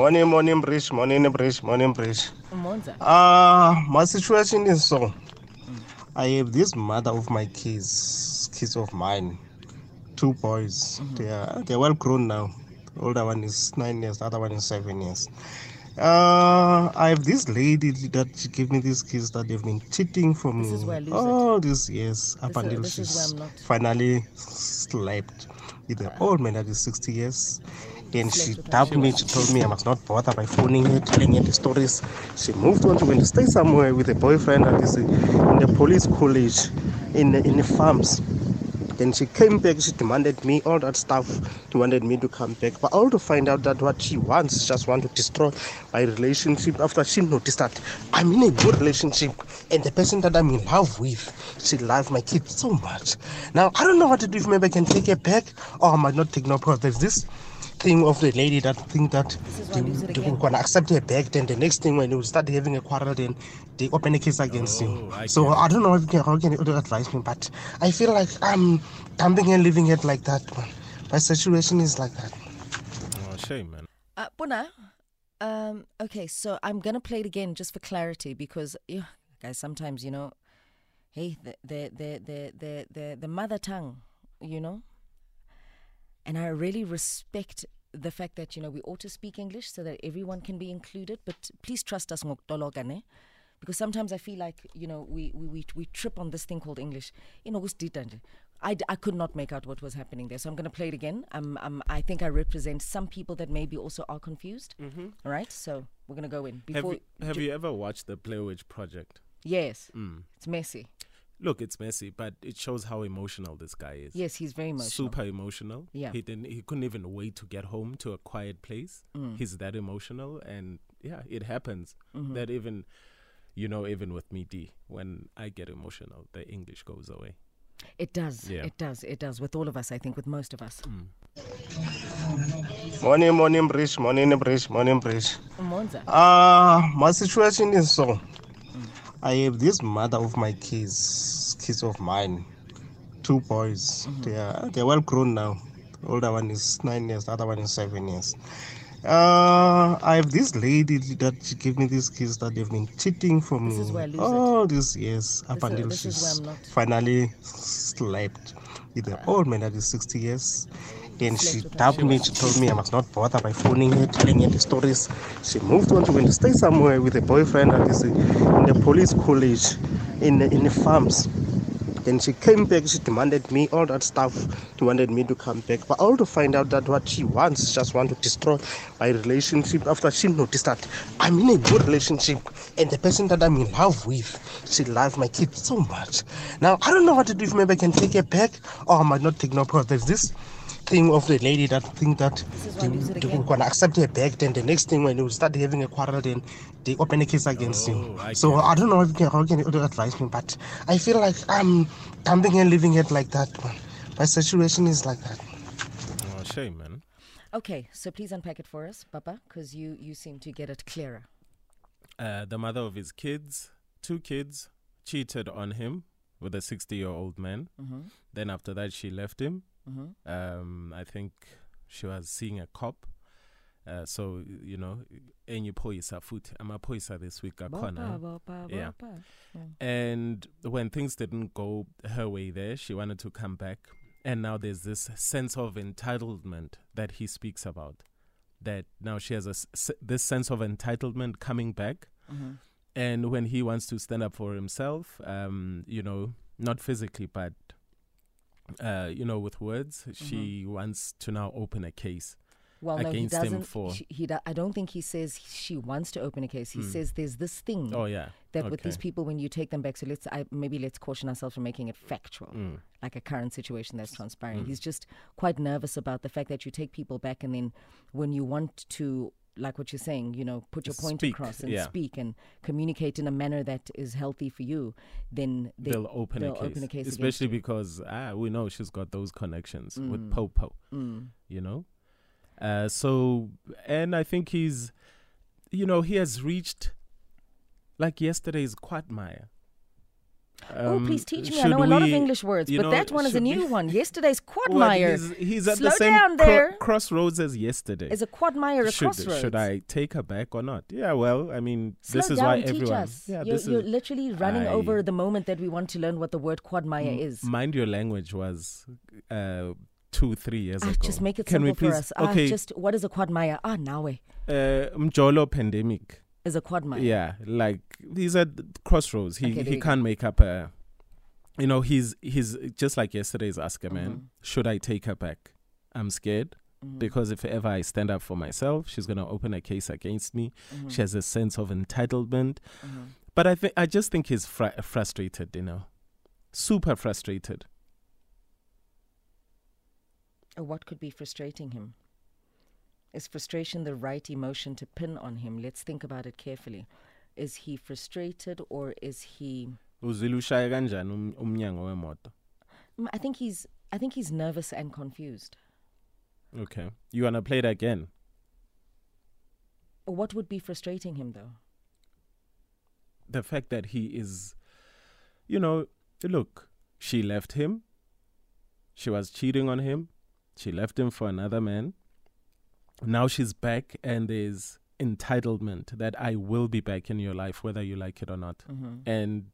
Morning, morning, bridge, morning, bridge, morning, bridge. Monza. Uh, my situation is so. I have this mother of my kids, kids of mine, two boys. They are they're well grown now. The older one is nine years, the other one is seven years. Uh, I have this lady that she gave me these kids that they've been cheating for me. This is where I it. all these years up This until is she's finally slept with an old man that is 60 years. Then she Slept with her. dumped me. She told me I must not bother by phoning her, telling her the stories. She moved on to to stay somewhere with a boyfriend that is in the police college in the, in the farms. Then she came back, she demanded me all that stuff, She demanded me to come back. But all to find out that what she wants is just want to destroy my relationship after she noticed that I'm in a good relationship and the person that I'm in love with, she loves my kids so much. Now I don't know what to do if maybe I can take her back or I might not take no because there's this thing of the lady that think that why they, I lose it they again. gonna accept her back then the next thing when you start having a quarrel then they open a case against you Oh, I so get. I don't know if you can, how can you advise me, but I feel like I'm dumping and leaving it like that. Man. My situation is like that. Oh, shame, man. Uh, Puna, um, okay, so I'm gonna play it again just for clarity because, yeah, guys, sometimes you know, hey, the the the the the the, the mother tongue, you know, and I really respect the fact that you know we ought to speak English so that everyone can be included. But please trust us, because sometimes I feel like you know we we we, we trip on this thing called English. You know, what's did I, d- I could not make out what was happening there, so I'm going to play it again. Um, um, I think I represent some people that maybe also are confused. Mm-hmm. All right, so we're going to go in Have you, have you ever watched the Blair Witch Project? Yes, Mm. it's messy. Look, it's messy, but it shows how emotional this guy is. Yes, he's very emotional. Super emotional. Yeah. He didn't. He couldn't even wait to get home to a quiet place. Mm. He's that emotional, and yeah, it happens. Mm-hmm. That even, you know, even with me, D, when I get emotional, the English goes away. It does. Yeah. It does. It does. With all of us, I think, with most of us. Morning, morning, bridge, morning, bridge, morning, bridge. Monza. Uh, my situation is so. I have this mother of my kids, kids of mine, two boys. They are they're well grown now. The older one is nine years, the other one is seven years. Uh, I have this lady that she gave me these kids that they've been cheating for me This is where I lose it. all these years up This until she's finally slept with an old man that is 60 years. Then she Slept with her. dumped me. She told me I must not bother by phoning her, telling her the stories. She moved on to went to stay somewhere with a boyfriend that is in the police college in the, in the farms. Then she came back, she demanded me all that stuff, demanded me to come back. But all to find out that what she wants is just want to destroy my relationship after she noticed that I'm in a good relationship and the person that I'm in love with, she loves my kids so much. Now I don't know what to do if maybe I can take her back or I might not take no part there's this thing of the lady that think that why I they, lose they again. gonna accept her back then the next thing when you start having a quarrel then they open a case against Oh, you I so get. I don't know if you can, how can you advise me, but I feel like I'm dumping and leaving it like that. Man. My situation is like that. Oh, shame, man. Okay, so please unpack it for us, Papa, because you you seem to get it clearer. Uh, the mother of his kids, two kids, cheated on him with a 60 year old man. Mm-hmm. Then after that, she left him. Mm-hmm. Um, I think she was seeing a cop. Uh, so you know, enye phoyisa futhi amaphoyisa this week akhona. Yeah. And when things didn't go her way there, she wanted to come back. And now there's this sense of entitlement that he speaks about. That now she has a this sense of entitlement coming back. Mm-hmm. And when he wants to stand up for himself, um, you know, not physically, but uh, you know, with words, she wants to now open a case. Well, no, he doesn't. for- He, he do, I don't think he says she wants to open a case. He Hmm. says there's this thing Oh yeah, that with these people, when you take them back, so let's I, maybe let's caution ourselves from making it factual, Mm. like a current situation that's transpiring. He's just quite nervous about the fact that you take people back, and then when you want to, like what you're saying, you know, put your point Speak, across and yeah. speak and communicate in a manner that is healthy for you, then they, they'll open they'll a case, open a case especially because ah, we know she's got those connections with Mm. Popo. Mm. you know. Uh, so, and I think he's, you know, he has reached like yesterday's quagmire. Oh, Um, please teach me. I know a lot of English words, but know, that one is a should we- new one. Yesterday's quadmire. he's, he's at Slow the same down cro- there. crossroads as yesterday. Is a quadmire a should, crossroads? should I take her back or not? Yeah, well, I mean, Slow this is down, why everyone. Yeah, you're, you're literally running I- over the moment that we want to learn what the word quadmire is. Mind your language was uh, two, three years Ah, ago. just make it Can simple we please? for us. Ah, Okay, just what is a quadmire? Ah, nawe uh, Mjolo pandemic. Is a quadmire. Yeah, like he's at crossroads. He Okay, he can't make up a. You know, he's he's just like yesterday's Oscar man. Mhm. Should I take her back? I'm scared Mhm. because if ever I stand up for myself, she's gonna open a case against me. Mhm. She has a sense of entitlement. Mhm. But I think I just think he's fr- frustrated. You know, super frustrated. Uh, What could be frustrating him? Is frustration the right emotion to pin on him? Let's think about it carefully. Is he frustrated or is he? Kanjani um- umnyango wemoto? Mm, I think he's. I think he's nervous and confused. Okay, you wanna play it again? What would be frustrating him though? the fact that he is, you know, look, she left him. She was cheating on him. She left him for another man. Now she's back, and there's entitlement that I will be back in your life, whether you like it or not. Mm-hmm. And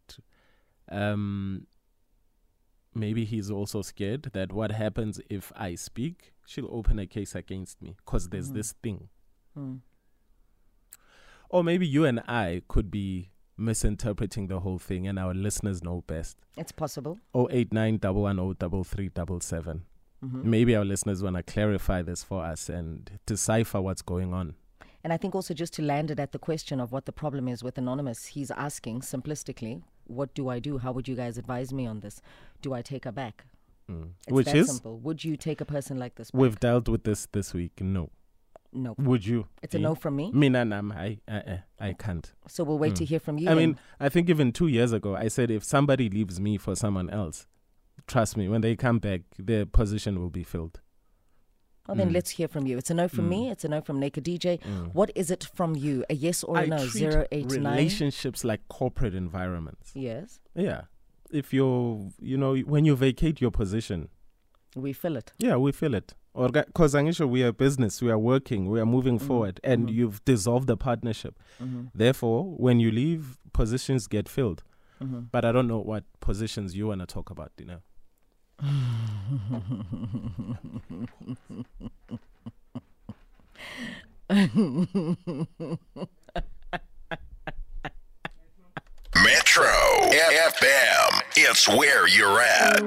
um, maybe he's also scared that what happens if I speak, she'll open a case against me because there's Mhm. this thing. Mm. Or maybe you and I could be misinterpreting the whole thing, and our listeners know best. It's possible. 089 110 Mhm. Maybe our listeners want to clarify this for us and decipher what's going on. And I think also just to land it at the question of what the problem is with Anonymous, he's asking simplistically, what do I do? How would you guys advise me on this? Do I take her back? Mm. It's Which that is, simple. Would you take a person like this back? we've dealt with this this week. No. no. Would you? It's a no from me. Mina nam, I, I, I, I can't. So we'll wait to Mm. hear from you. I then. mean, I think even two years ago, I said if somebody leaves me for someone else, trust me, when they come back, their position will be filled. well, then mm. let's hear from you. It's a no from me. Mm. It's a no from Naked DJ. Mm. What is it from you? A yes or a I no? treat Zero eight nine. relationships like corporate environments. Yes, Yeah. If you're, you know, when you vacate your position, we fill it. yeah, we feel it. Or because Angisha, we are business, we are working, we are moving Mhm, forward, and mhm. you've dissolved the partnership. Mm-hmm. Therefore, when you leave, positions get filled. Mm-hmm. But I don't know what positions you want to talk about, you know. Metro FM. It's where you're at.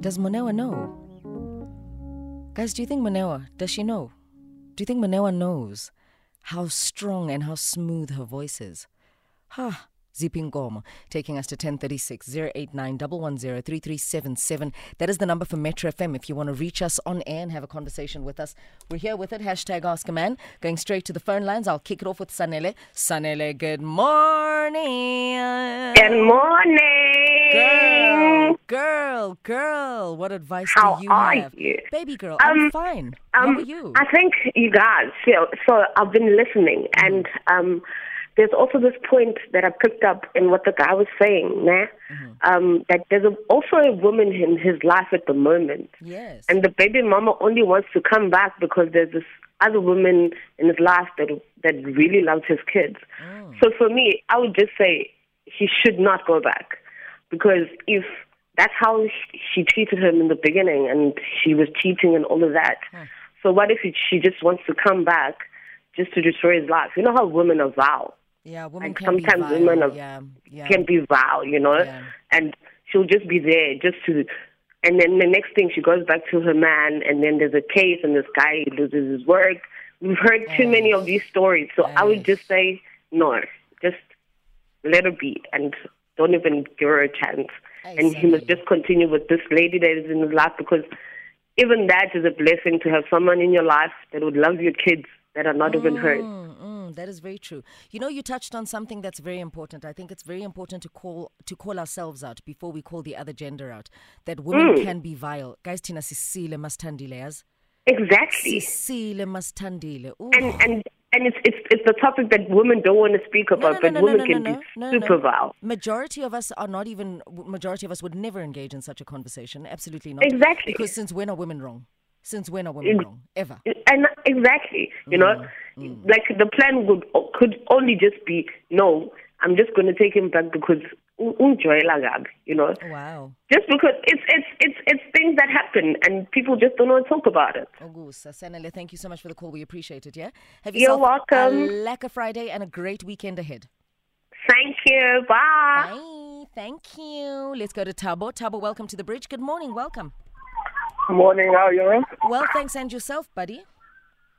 Does Monewa know? Guys, do you think Monewa, does she know? Do you think Monewa knows how strong and how smooth her voice is? Ha! Zipingoma, taking us to 1036 089 110 3377. That is the number for Metro FM if you want to reach us on air and have a conversation with us. We're here with it. Hashtag Ask a Man. Going straight to the phone lines. I'll kick it off with Sanele. Sanele, good morning. Good morning. Girl, girl, girl. What advice How do you are have? you? Baby girl, I'm Um, fine. Um, How are you? I think you guys. So, so I've been listening, and um, there's also this point that I picked up in what the guy was saying. Nah? Um, that there's a, also a woman in his life at the moment, yes. and the baby mama only wants to come back because there's this other woman in his life that that really loves his kids. Mm. So for me, I would just say he should not go back because if that's how she treated him in the beginning and she was cheating and all of that. Hmm. So what if she just wants to come back just to destroy his life? You know how women are vile. yeah, women like can be sometimes vile. women are- yeah, yeah. Can be vile, you know? Yeah. And she'll just be there just to and then the next thing she goes back to her man and then there's a case and this guy loses his work. We've heard too many of these stories. So I would just say no. Just let her be and don't even give her a chance. Ay, and he must just continue with this lady that is in his life because even that is a blessing to have someone in your life that would love your kids that are not even hers. Mm, mm, Mm, that is very true. You know, you touched on something that's very important. I think it's very important to call to call ourselves out before we call the other gender out. That women can be vile. Guys, Tina Sisile mastandile as. Exactly. Sisile mastandile. And and and it's it's it's the topic that women don't want to speak about, no, no, but no, no, women can be super vile. Majority of us are not even. Majority of us would never engage in such a conversation. Absolutely not. Exactly. Because since when are women wrong? Since when are women Ex- wrong? Ever. And exactly, you know, Mm, like the plan would could only just be no. I'm just going to take him back because u- ungijoyela kabi, you know. Wow. Just because it's it's it's it's things that happen and people just don't want to talk about it. Augusta, Sanele, thank you so much for the call. We appreciate it. Yeah. Have You're welcome. A lekker Friday and a great weekend ahead. Thank you. Bye. Bye. Thank you. Let's go to Tabo. Tabo, welcome to the bridge. Good morning. Welcome. Good Morning, how are you? Well, thanks, and yourself, buddy.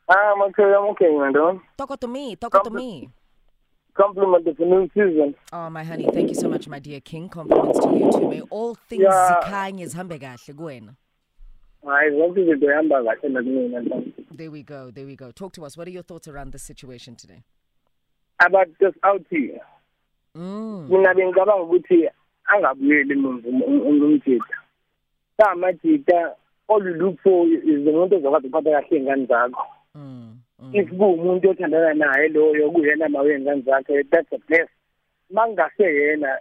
Ah, I'm okay, I'm okay, man. Talk to me. Talk to me. Compliment for new season. Oh, my honey, thank you so much, my dear king. Compliments to you too. May all things Yeah. zikhanye zihambe kahle kuwena. Hayi, zonke izinto ihamba kahle nakumina. There we go. There we go. Talk to us. What are your thoughts around this situation today? About just out here. Mina bengicabanga ukuthi angabuyeli um- um- um- umjida. Samajida all you look for is umuntu ozokwazi ukuphatha kahle iy'ngane zakho. Mm. Mm. If kuwumuntu othandana naye loyo kuyena ma wey'ngane zakhe that's the best. Mangase yena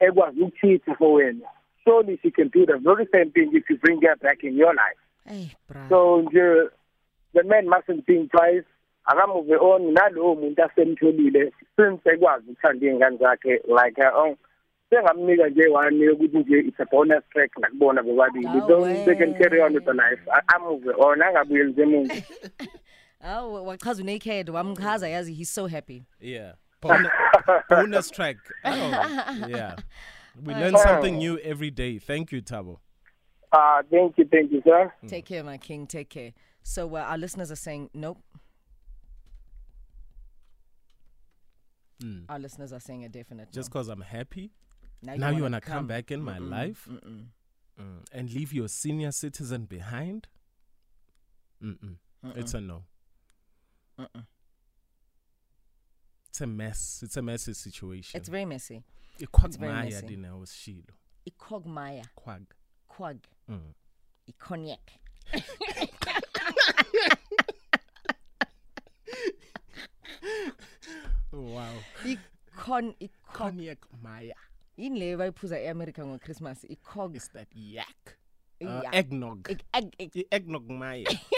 ekwazi ukuchitha for wena. Surely she can do the very same thing if you bring her back in your life. Hey, bra. So nje the man mustn't think twice akamove on nalowo muntu asemtholile since ekwazi ukuthanda iy'ngane zakhe like her own sengamnika nje one yokuthi nje it's a bonus track nakubona bobabili Awe. don't they can carry on with the life A- amove on angabuyeli nje muntu Oh, wachaza naked. Wamchaza yazi he's so happy. Yeah. Bonus, bonus track. Oh, yeah. We learn something new every day. Thank you, Tabo. ah thank you thank you sir Take care, my king. Take care. So uh, our listeners are saying nope. Our listeners are saying a definite. Just no. because I'm happy, now, now you wanna want to come back in my life Mm-mm. Mm. and leave your senior citizen behind? Mm-mm. It's a no. It's a mess. It's a messy situation. It's very messy. Ikwag very Maya messy. dina usishilo. Ikogmaya, Kwag. quag, Mm. icognac. Wow. Icon, icon. Cognac Maya. Yini le bayiphuza eAmerica ngoChristmas? Icog. Is that yak? Uh, Yeah. eggnog. Ik- eg- ik- I- eggnog Maya.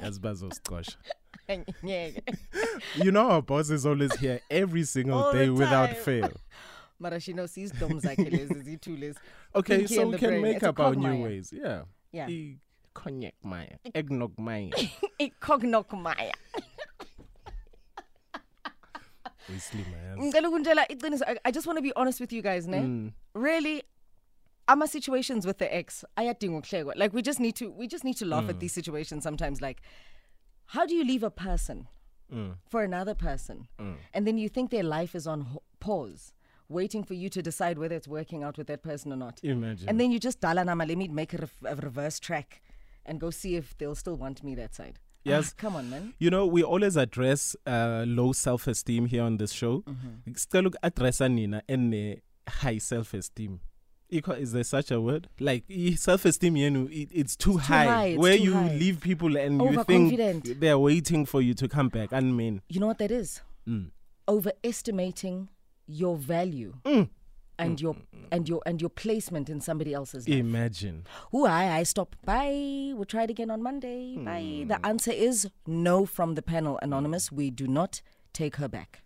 Yazi bazosicosha. ngeke. You know our boss is always here every single All day without fail. Mara she knows izidomo zakhe lezi ziyi-two lezi. Okay, so we can brain. make It's up our new ways. Yeah. Yeah. I- cognac Maya. Eggnog Maya. Icognoc Wesley man. ngicela ukuntshela iqiniso I- i just want to be honest with you guys ne Mm. really ama situations with the ex ayadinga ukuhlekwa like we just need to we just need to laugh Mm. at these situations sometimes like how do you leave a person Mm. for another person and then you think their life is on ho- pause waiting for you to decide whether it's working out with that person or not Imagine. and then you just dala nama let me make a, ref- a reverse track and go see if they'll still want me that side Yes. Ah, come on man You know, we always address uh, low self-esteem here on this show. Mm-hmm. Uku-addressa nina ene high self-esteem. Iko- Is there such a word? Like self-esteem, yenu, it, it's too high. too high, it's where too you high. leave people and you think they're waiting for you to come back. And mean you know what that is Mm. overestimating your value Mm. mm and mm, your mm, and your and your placement in somebody else's life. imagine. who I I stop. Bye. We'll try it again on Monday. Bye. The answer is no from the panel, anonymous. We do not take her back.